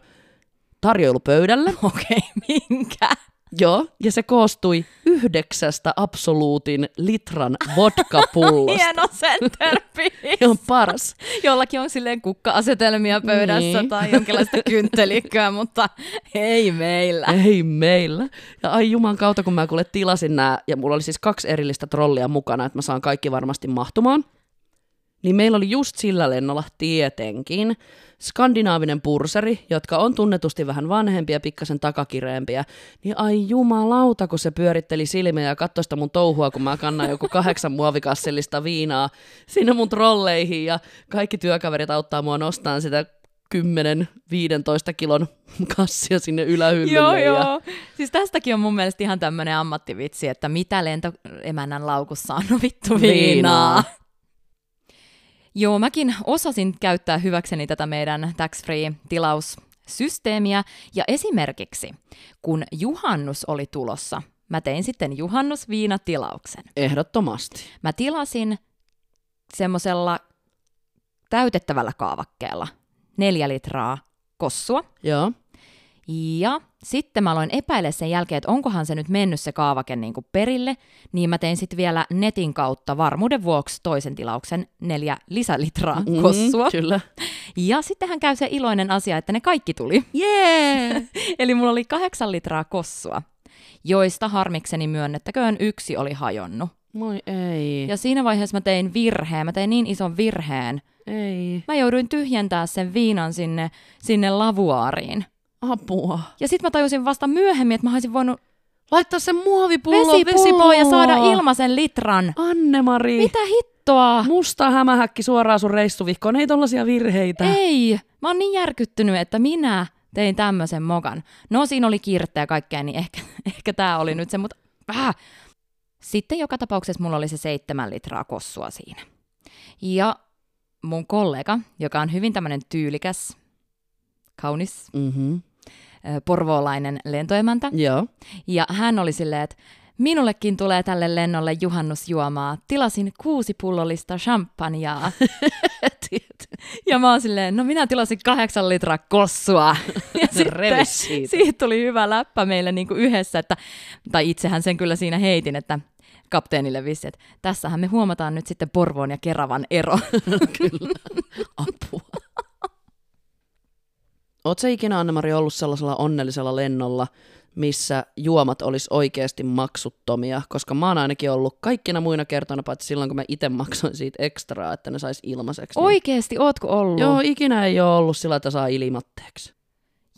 B: tarjoilupöydälle.
A: Okei, minkä?
B: Joo, ja se koostui yhdeksästä absoluutin litran vodka-pullosta.
A: Hieno centerpiece.
B: On paras.
A: Jollakin on silleen kukka-asetelmia pöydässä
B: Niin.
A: tai jonkinlaista kynttelikköä, mutta ei meillä.
B: Ei meillä. Ja ai juman kautta, kun mä kuule tilasin nämä, ja mulla oli siis kaksi erillistä trollia mukana, että mä saan kaikki varmasti mahtumaan. Niin meillä oli just sillä lennolla tietenkin skandinaavinen purseri, jotka on tunnetusti vähän vanhempia, pikkasen takakireempiä. Niin ai jumalauta, kun se pyöritteli silmiä ja katsoi sitä mun touhua, kun mä kannan joku kahdeksan muovikassillista viinaa sinne mun trolleihin ja kaikki työkaverit auttaa mua nostamaan sitä 10-15 kilon kassia sinne ylähyllylle.
A: Joo,
B: ja...
A: joo. Siis tästäkin on mun mielestä ihan tämmönen ammattivitsi, että mitä lentoemännän laukussa on no vittu viinaa.
B: Viinaa.
A: Joo, mäkin osasin käyttää hyväkseni tätä meidän tax-free-tilaussysteemiä. Ja esimerkiksi, kun juhannus oli tulossa, mä tein sitten juhannusviinatilauksen.
B: Ehdottomasti.
A: Mä tilasin semmoisella täytettävällä kaavakkeella neljä litraa kossua.
B: Joo.
A: Ja sitten mä aloin epäillä sen jälkeen, että onkohan se nyt mennyt se kaavake niin kuin perille, niin mä tein sitten vielä netin kautta varmuuden vuoksi toisen tilauksen neljä lisälitraa
B: Mm,
A: kossua.
B: Kyllä.
A: Ja sittenhän käy se iloinen asia, että ne kaikki tuli.
B: Yeah!
A: Eli mulla oli kahdeksan litraa kossua, joista harmikseni myönnettäköön yksi oli hajonnut.
B: Moi ei.
A: Ja siinä vaiheessa mä tein virheen, mä tein niin ison virheen.
B: Ei.
A: Mä jouduin tyhjentää sen viinan sinne, sinne lavuaariin.
B: Apua.
A: Ja sitten mä tajusin vasta myöhemmin, että mä olisin voinut
B: Laittaa sen muovipullo
A: vesipulloon ja saada ilmaisen litran.
B: Anne-Mari.
A: Mitä hittoa?
B: Musta hämähäkki suoraan sun reissuvihkoon. Ei tollasia virheitä.
A: Ei, mä oon niin järkyttynyt, että minä tein tämmöisen mokan. No siinä oli kirttä ja kaikkea, niin ehkä, ehkä tämä oli nyt se, mutta vähän. Sitten joka tapauksessa mulla oli se seitsemän litraa kossua siinä. Ja mun kollega, joka on hyvin tämmöinen tyylikäs, kaunis,
B: Mm-hmm.
A: Porvoolainen lentoemäntä,
B: Joo.
A: ja hän oli silleen, että minullekin tulee tälle lennolle juhannusjuomaa. Tilasin kuusi pullollista champagnea. Ja mä oon silleen, no minä tilasin kahdeksan litraa kossua. Ja
B: Revi siitä.
A: siitä tuli hyvä läppä meille niin kuin yhdessä, että, tai itsehän sen kyllä siinä heitin, että kapteenille vissi, että tässähän me huomataan nyt sitten Porvoon ja Keravan ero.
B: Kyllä. Apua. Oot sä ikinä, Anne-Mari, ollut sellaisella onnellisella lennolla, missä juomat olisi oikeasti maksuttomia, koska mä oon ainakin ollut kaikkina muina kertoina, paitsi silloin, kun mä itse maksoin siitä ekstraa, että ne sais ilmaiseksi. Niin...
A: Oikeesti, ootko ollut?
B: Joo, ikinä ei ole ollut sillä, että saa ilmatteeksi.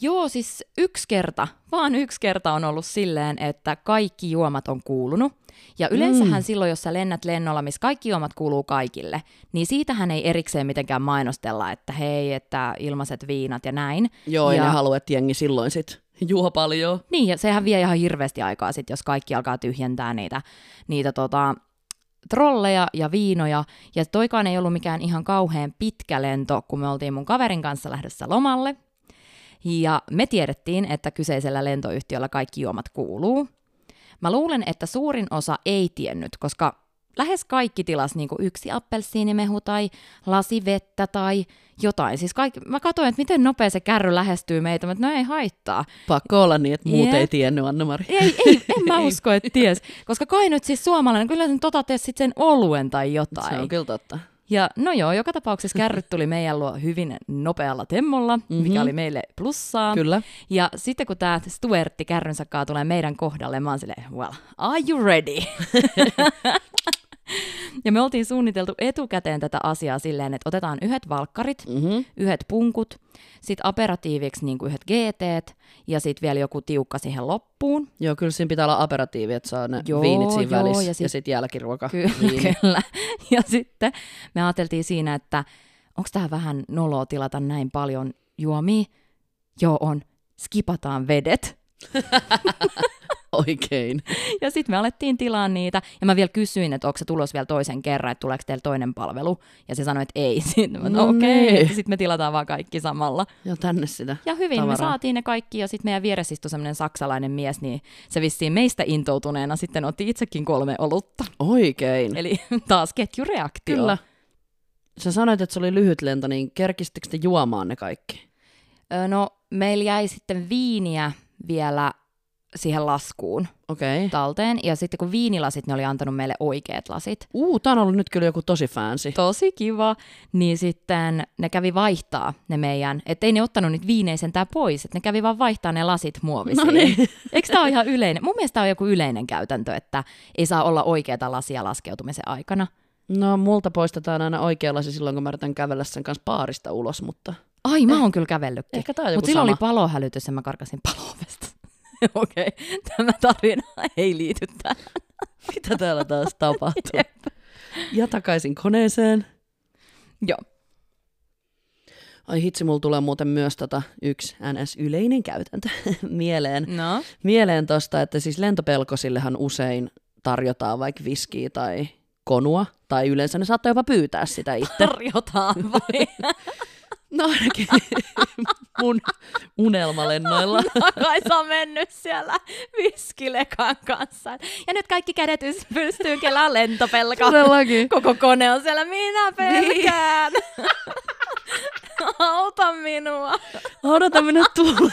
A: Joo, siis yksi kerta, vaan yksi kerta on ollut silleen, että kaikki juomat on kuulunut. Ja yleensähän mm. silloin, jos sä lennät lennolla, missä kaikki juomat kuuluu kaikille, niin siitähän ei erikseen mitenkään mainostella, että hei, että ilmaiset viinat ja näin.
B: Joo, ja, ne haluaa, että jengi silloin sit juo paljon.
A: Niin, ja sehän vie ihan hirveästi aikaa sit, jos kaikki alkaa tyhjentää niitä, niitä tota, trolleja ja viinoja, ja toikaan ei ollut mikään ihan kauhean pitkä lento, kun me oltiin mun kaverin kanssa lähdössä lomalle. Ja me tiedettiin, että kyseisellä lentoyhtiöllä kaikki juomat kuuluu. Mä luulen, että suurin osa ei tiennyt, koska lähes kaikki tilas niin yksi appelsiinimehu tai lasi vettä tai jotain. Siis kaikki, mä katsoin, että miten nopea se kärry lähestyy meitä, mutta no ei haittaa.
B: Pakko olla niin, että muut yeah. ei tiennyt, Anna-Mari.
A: Ei, ei, en mä usko, että ties. Koska kai nyt siis suomalainen, kyllä sen tota tee sitten sen oluen tai jotain.
B: Se on kyllä totta.
A: Ja no joo, joka tapauksessa kärryt tuli meidän luo hyvin nopealla temmolla, mm-hmm. mikä oli meille plussaa.
B: Kyllä.
A: Ja sitten kun tämä Stuartti kärrynsä tulee meidän kohdalle, mä oon silleen, well, are you ready? Ja me oltiin suunniteltu etukäteen tätä asiaa silleen, että otetaan yhdet valkkarit, mm-hmm. yhdet punkut, sitten aperatiiviksi niin yhdet GT ja sitten vielä joku tiukka siihen loppuun.
B: Joo, kyllä siinä pitää olla aperatiivi, että saa ne joo, viinit siinä joo, välissä ja sitten sit jälkiruoka.
A: Ky- kyllä. Ja sitten me ajateltiin siinä, että onko tämä vähän noloa tilata näin paljon juomia? Joo, on. Skipataan vedet.
B: Oikein.
A: Ja sitten me alettiin tilaa niitä, ja mä vielä kysyin, että onko se tulos vielä toisen kerran, että tuleeko teillä toinen palvelu, ja se sanoi, että ei. Sitten no okei, okay. sitten me tilataan vaan kaikki samalla.
B: Ja tänne sitä
A: Ja hyvin tavaraa. me saatiin ne kaikki, ja sitten meidän vieressä istui semmoinen saksalainen mies, niin se vissiin meistä intoutuneena sitten otti itsekin kolme olutta.
B: Oikein.
A: Eli taas ketjureaktio.
B: Kyllä. Sä sanoit, että se oli lyhyt lento, niin kerkisittekö te juomaan ne kaikki?
A: No, meillä jäi sitten viiniä vielä siihen laskuun
B: okay.
A: talteen. Ja sitten kun viinilasit, ne oli antanut meille oikeat lasit.
B: Uu, tää on ollut nyt kyllä joku tosi fancy.
A: Tosi kiva. Niin sitten ne kävi vaihtaa ne meidän, että ei ne ottanut nyt viineisen tää pois, että ne kävi vaan vaihtaa ne lasit muovisiin. No niin. Eikö tää ole ihan yleinen? Mun mielestä tää on joku yleinen käytäntö, että ei saa olla oikeata lasia laskeutumisen aikana.
B: No, multa poistetaan aina oikea lasi silloin, kun mä yritän kävellä sen kanssa paarista ulos, mutta...
A: Ai, mä oon kyllä kävellytkin.
B: Ehkä tää on
A: Mutta silloin oli palohälytys ja mä karkasin palovesta. Okei, okay. tämä tarina ei liity tähän.
B: Mitä täällä taas tapahtuu? Jep. Ja takaisin koneeseen.
A: Joo.
B: Ai hitsi, mulla tulee muuten myös tota yksi NS-yleinen käytäntö mieleen.
A: No?
B: Mieleen tosta, että siis lentopelkosillehan usein tarjotaan vaikka viskiä tai konua, tai yleensä ne saattaa jopa pyytää sitä itse.
A: Tarjotaan vai?
B: No ainakin mun unelmalennoilla.
A: Kaisa on mennyt siellä viskilekan kanssa. Ja nyt kaikki kädet pystyy kelaa lentopelka.
B: Todellakin.
A: Koko kone on siellä, minä pelkään. Niin. Auta minua.
B: Odota minä tulee.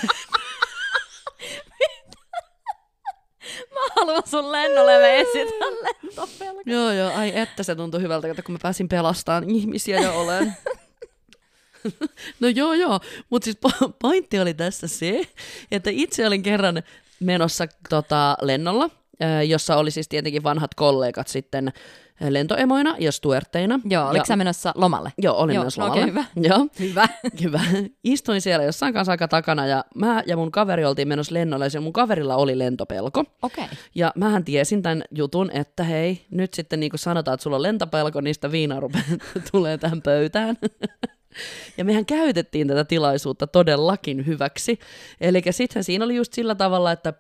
A: Mä haluan sun lennolle esitän lentopelka.
B: Joo, joo, ai että se tuntui hyvältä, kun mä pääsin pelastamaan ihmisiä ja olen. No joo joo, mutta siis pointti oli tässä se, että itse olin kerran menossa tota, lennolla, jossa oli siis tietenkin vanhat kollegat sitten lentoemoina ja stuerteina.
A: Joo, oliko ja, sä menossa lomalle?
B: Joo, olin joo, menossa lomalle.
A: Okay, hyvä.
B: Joo.
A: hyvä.
B: hyvä. Istuin siellä jossain kanssa aika takana ja mä ja mun kaveri oltiin menossa lennolle ja mun kaverilla oli lentopelko.
A: Okei. Okay.
B: Ja mähän tiesin tämän jutun, että hei, nyt sitten niin kuin sanotaan, että sulla on lentopelko, niin sitä viinaa tulee tähän pöytään. Ja mehän käytettiin tätä tilaisuutta todellakin hyväksi. Eli sitten siinä oli just sillä tavalla, että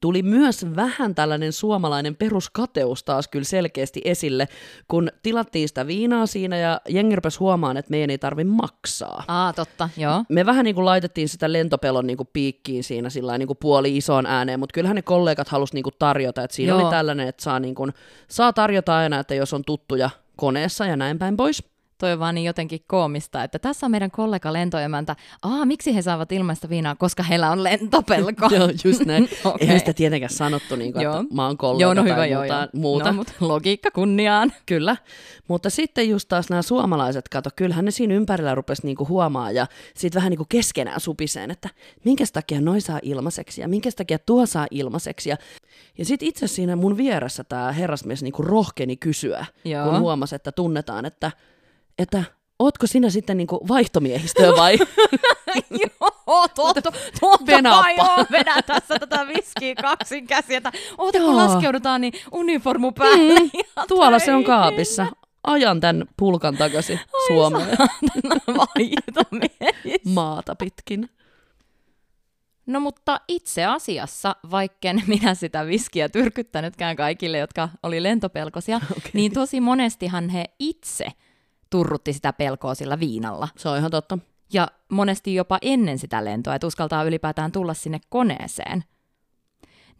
B: tuli myös vähän tällainen suomalainen peruskateus taas kyllä selkeästi esille, kun tilattiin sitä viinaa siinä ja jengi rupesi huomaan, että meidän ei tarvi maksaa.
A: Aa, totta, joo.
B: Me vähän niin kuin laitettiin sitä lentopelon niin kuin piikkiin siinä sillä niin kuin puoli isoon ääneen, mutta kyllähän ne kollegat halusivat niin kuin tarjota, että siinä joo. oli tällainen, että saa, niin kuin, saa tarjota aina, että jos on tuttuja koneessa ja näin päin pois
A: toi on vaan niin jotenkin koomista, että tässä on meidän kollega lentoemäntä. Aa, miksi he saavat ilmaista viinaa? Koska heillä on lentopelko.
B: joo, just näin. okay. Eihän sitä tietenkään sanottu, niin kuin, että mä oon kollega joo, no hyvä, tai joo, muuta. Joo. muuta. No,
A: mutta logiikka kunniaan.
B: Kyllä. Mutta sitten just taas nämä suomalaiset, kato, kyllähän ne siinä ympärillä rupesi niinku huomaa ja sitten vähän niinku keskenään supiseen, että minkä takia noi saa ilmaiseksi ja minkä takia tuo saa ilmaiseksi. Ja, ja sitten itse siinä mun vieressä tämä herrasmies niinku rohkeni kysyä, Joo. kun huomasi, että tunnetaan, että että ootko sinä sitten niinku vaihtomiehistöä vai?
A: joo, totta, totta kai joo, vedän tässä tätä viskiä kaksin käsiä, että oota kun laskeudutaan, niin uniformu päälle. Mm,
B: tuolla se on kaapissa. Ajan tämän pulkan takaisin Ai Suomeen. Maata pitkin.
A: No mutta itse asiassa, vaikken minä sitä viskiä tyrkyttänytkään kaikille, jotka oli lentopelkosia, okay. niin tosi monestihan he itse turrutti sitä pelkoa sillä viinalla.
B: Se on ihan totta.
A: Ja monesti jopa ennen sitä lentoa, että uskaltaa ylipäätään tulla sinne koneeseen.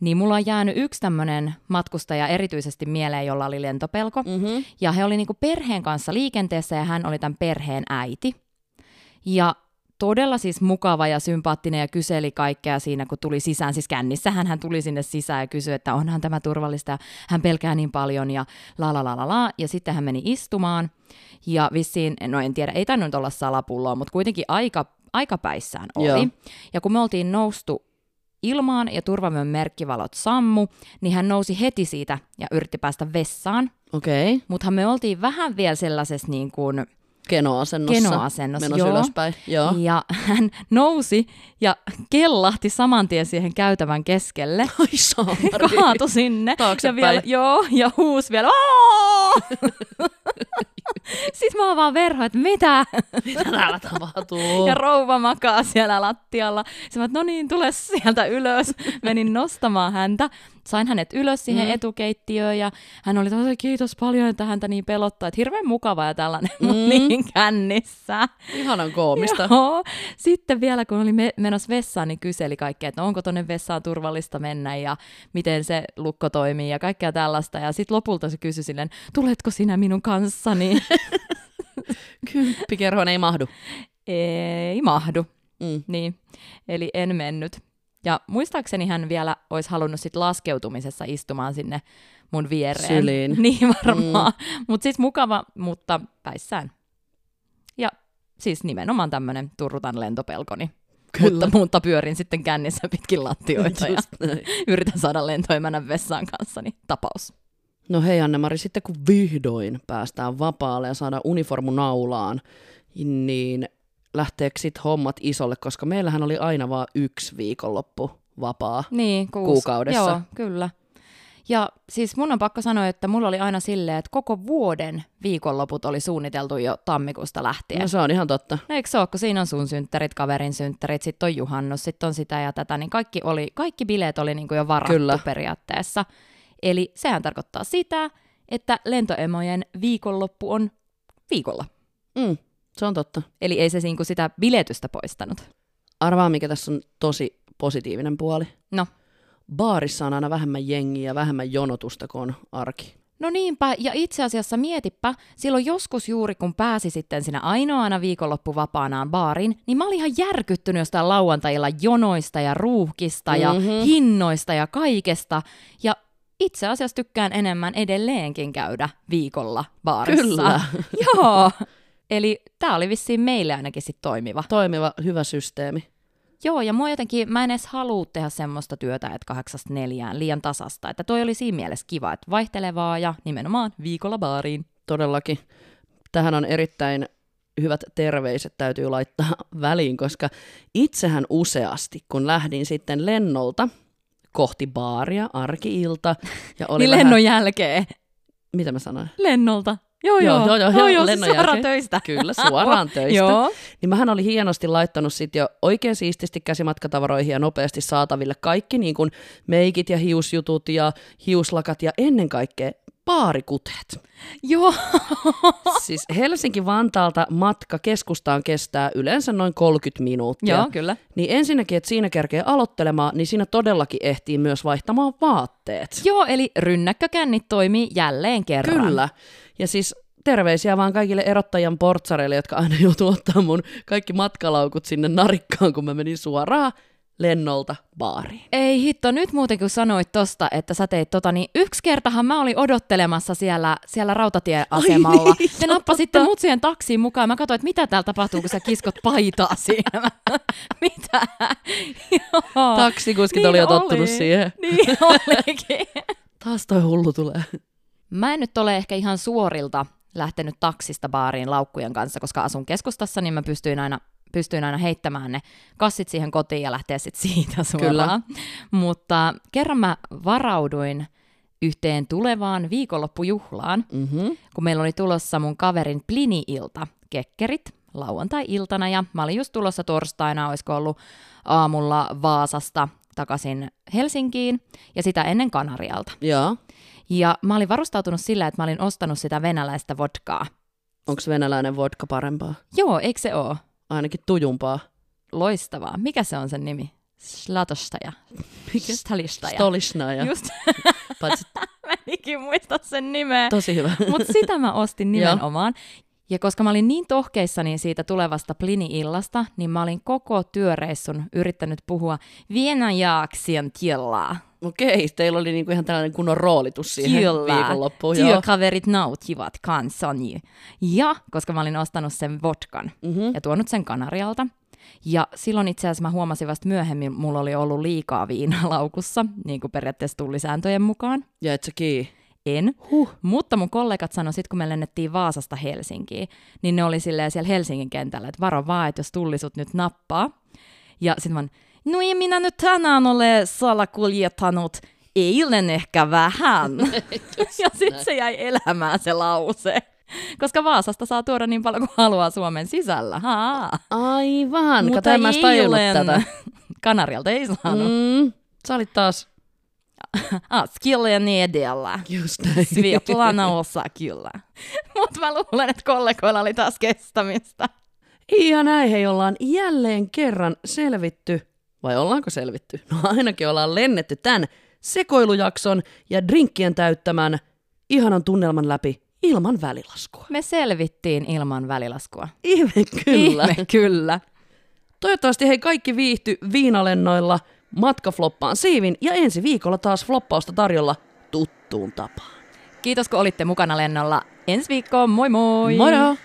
A: Niin mulla on jäänyt yksi tämmöinen matkustaja erityisesti mieleen, jolla oli lentopelko.
B: Mm-hmm.
A: Ja he oli niinku perheen kanssa liikenteessä ja hän oli tämän perheen äiti. Ja todella siis mukava ja sympaattinen ja kyseli kaikkea siinä, kun tuli sisään. Siis kännissähän hän tuli sinne sisään ja kysyi, että onhan tämä turvallista ja hän pelkää niin paljon ja la la la la la. Ja sitten hän meni istumaan ja vissiin, no en tiedä, ei tainnut olla salapulloa, mutta kuitenkin aika, aika päissään oli.
B: Joo.
A: Ja kun me oltiin noustu ilmaan ja turvavyön merkkivalot sammu, niin hän nousi heti siitä ja yritti päästä vessaan.
B: Okei. Okay.
A: Mutta me oltiin vähän vielä sellaisessa niin kuin
B: Kenoasennossa.
A: kenoasennossa.
B: Menossa
A: joo.
B: ylöspäin. Joo.
A: Ja hän nousi ja kellahti saman tien siihen käytävän keskelle.
B: Ai saamari.
A: Kaatu sinne.
B: Taaksepäin.
A: Ja vielä, joo, ja huus vielä. Sitten mä oon vaan verho, että mitä?
B: Mitä täällä tapahtuu?
A: Ja rouva makaa siellä lattialla. Sitten mä, että no niin, tule sieltä ylös. Menin nostamaan häntä. Sain hänet ylös siihen
B: Mm.
A: etukeittiöön ja hän oli tosi kiitos paljon, että häntä niin pelottaa. Että hirveän mukava ja tällainen, mm. Niin kännissä.
B: Ihanan koomista.
A: Joo. Sitten vielä kun oli me- menossa vessaan, niin kyseli kaikkea, että no onko tonne vessaan turvallista mennä ja miten se lukko toimii ja kaikkea tällaista. Ja sitten lopulta se kysyi silleen, tuletko sinä minun kanssani?
B: Kymppikerhoon ei mahdu.
A: Ei mahdu.
B: Mm.
A: Niin, eli en mennyt. Ja muistaakseni hän vielä olisi halunnut sit laskeutumisessa istumaan sinne mun viereen.
B: Syliin.
A: Niin varmaan. Mm. Mutta siis mukava, mutta päissään. Ja siis nimenomaan tämmöinen turrutan lentopelkoni.
B: Kyllä.
A: Mutta, mutta pyörin sitten kännissä pitkin lattioita ja yritän saada lentoemänän vessaan kanssani. Tapaus.
B: No hei Anne-Mari, sitten kun vihdoin päästään vapaalle ja saadaan uniformu naulaan, niin lähteekö sit hommat isolle, koska meillähän oli aina vaan yksi viikonloppu vapaa.
A: Niin, kuusi.
B: Kuukaudessa.
A: Joo, kyllä. Ja siis mun on pakko sanoa, että mulla oli aina silleen, että koko vuoden viikonloput oli suunniteltu jo tammikuusta lähtien.
B: No se on ihan totta.
A: No eikö se ole, kun siinä on sun synttärit, kaverin synttärit, sitten on juhannus, sitten on sitä ja tätä, niin kaikki, oli, kaikki bileet oli niin kuin jo varattu
B: Kyllä.
A: periaatteessa. Eli sehän tarkoittaa sitä, että lentoemojen viikonloppu on viikolla.
B: Mm, se on totta.
A: Eli ei se niin kuin sitä biletystä poistanut.
B: Arvaa, mikä tässä on tosi positiivinen puoli.
A: No,
B: Baarissa on aina vähemmän jengiä ja vähemmän jonotusta kuin on arki.
A: No niinpä, ja itse asiassa mietipä, silloin joskus juuri kun pääsi sitten sinä ainoana viikonloppuvapaanaan baariin, niin mä olin ihan järkyttynyt jostain lauantajilla jonoista ja ruuhkista ja
B: Mhm.
A: hinnoista ja kaikesta. Ja itse asiassa tykkään enemmän edelleenkin käydä viikolla baarissa.
B: Kyllä.
A: Joo. Eli tämä oli vissiin meille ainakin sit toimiva.
B: Toimiva, hyvä systeemi.
A: Joo, ja mua jotenkin, mä en edes halua tehdä semmoista työtä, että kahdeksasta neljään liian tasasta. Että toi oli siinä mielessä kiva, että vaihtelevaa ja nimenomaan viikolla baariin.
B: Todellakin. Tähän on erittäin hyvät terveiset täytyy laittaa väliin, koska itsehän useasti, kun lähdin sitten lennolta kohti baaria, arkiilta, ja oli
A: niin
B: vähän...
A: lennon jälkeen.
B: Mitä mä sanoin?
A: Lennolta. Joo,
B: Joo,
A: joo,
B: joo, joo,
A: joo, siis suoraan
B: jälkeen.
A: töistä.
B: Kyllä, suoraan töistä.
A: Joo.
B: Niin mähän oli hienosti laittanut sit jo oikein siististi käsimatkatavaroihin ja nopeasti saataville kaikki niin kuin meikit ja hiusjutut ja hiuslakat ja ennen kaikkea baarikuteet.
A: Joo.
B: Siis Helsinki-Vantaalta matka keskustaan kestää yleensä noin 30 minuuttia.
A: joo, kyllä.
B: Niin ensinnäkin, että siinä kerkee aloittelemaan, niin siinä todellakin ehtii myös vaihtamaan vaatteet.
A: Joo, eli rynnäkkökännit toimii jälleen kerran.
B: Kyllä. Ja siis terveisiä vaan kaikille erottajan portsareille, jotka aina joutuu ottaa mun kaikki matkalaukut sinne narikkaan, kun mä menin suoraan lennolta baariin.
A: Ei hitto, nyt muuten kun sanoit tosta, että sä teit tota, niin yksi kertahan mä olin odottelemassa siellä, siellä rautatieasemalla.
B: Ai,
A: Te nappasitte mut siihen taksiin mukaan. Mä katsoin, että mitä täällä tapahtuu, kun sä kiskot paitaa siinä. Mitä? Joo.
B: Taksikuskit
A: Niin
B: oli jo tottunut
A: oli.
B: siihen.
A: Niin olikin.
B: Taas toi hullu tulee.
A: Mä en nyt ole ehkä ihan suorilta lähtenyt taksista baariin laukkujen kanssa, koska asun keskustassa, niin mä pystyin aina, pystyin aina heittämään ne kassit siihen kotiin ja lähteä sitten siitä suoraan. Mutta kerran mä varauduin yhteen tulevaan viikonloppujuhlaan,
B: Mm-hmm.
A: kun meillä oli tulossa mun kaverin Plini-ilta, kekkerit, lauantai-iltana ja mä olin just tulossa torstaina, olisiko ollut aamulla Vaasasta takaisin Helsinkiin ja sitä ennen Kanarialta.
B: Joo.
A: Ja mä olin varustautunut sillä, että mä olin ostanut sitä venäläistä vodkaa.
B: Onko venäläinen vodka parempaa?
A: Joo, eikö se oo?
B: Ainakin tujumpaa.
A: Loistavaa. Mikä se on sen nimi? Slatostaja.
B: Mikä?
A: Stalistaja.
B: Stolisnaja.
A: Just,
B: Paitsi
A: mä en ikin muista sen nimeä.
B: tosi hyvä.
A: Mutta sitä mä ostin nimenomaan. Ja koska mä olin niin tohkeissani siitä tulevasta Plini-illasta, niin mä olin koko työreissun yrittänyt puhua Vienajaaksien kielaa.
B: Okei, teillä oli niinku ihan tällainen kunnon roolitus siihen
A: Kyllä.
B: viikonloppuun. Joo.
A: Työkaverit nauttivat kanssani. Ja koska mä olin ostanut sen vodkan
B: Mm-hmm.
A: ja tuonut sen Kanarialta, ja silloin itse asiassa mä huomasin vasta myöhemmin, mulla oli ollut liikaa viinaa laukussa, niin kuin periaatteessa tuli sääntöjen mukaan.
B: Ja et sä.
A: En. Huh. Mutta mun kollegat sanoi sit, kun me lennettiin Vaasasta Helsinkiin, niin ne oli silleen siellä Helsingin kentällä, että varo vaan, että jos tullisut nyt nappaa. Ja sitten mä no ei minä nyt tänään ole salakuljettanut, eilen ehkä vähän. ja sitten se jäi elämään se lause. Koska Vaasasta saa tuoda niin paljon kuin haluaa Suomen sisällä. Haa.
B: Aivan,
A: Mutta
B: kato en mä
A: eilen
B: tätä.
A: Kanarialta ei saanut.
B: Mm, sä olit taas
A: Ah, skillen edellä.
B: just näin.
A: Svetlana osaa kyllä. Mutta mä luulen, että kollegoilla oli taas kestämistä.
B: Ja näin hei ollaan jälleen kerran selvitty, vai ollaanko selvitty? No ainakin ollaan lennetty tämän sekoilujakson ja drinkkien täyttämän ihanan tunnelman läpi ilman välilaskua.
A: Me selvittiin ilman välilaskua.
B: Ihme kyllä.
A: Ihme kyllä.
B: Toivottavasti hei kaikki viihty viinalennoilla, matka floppaan siivin ja ensi viikolla taas floppausta tarjolla tuttuun tapaan.
A: Kiitos kun olitte mukana lennolla. Ensi viikkoon, moi moi!
B: Moro!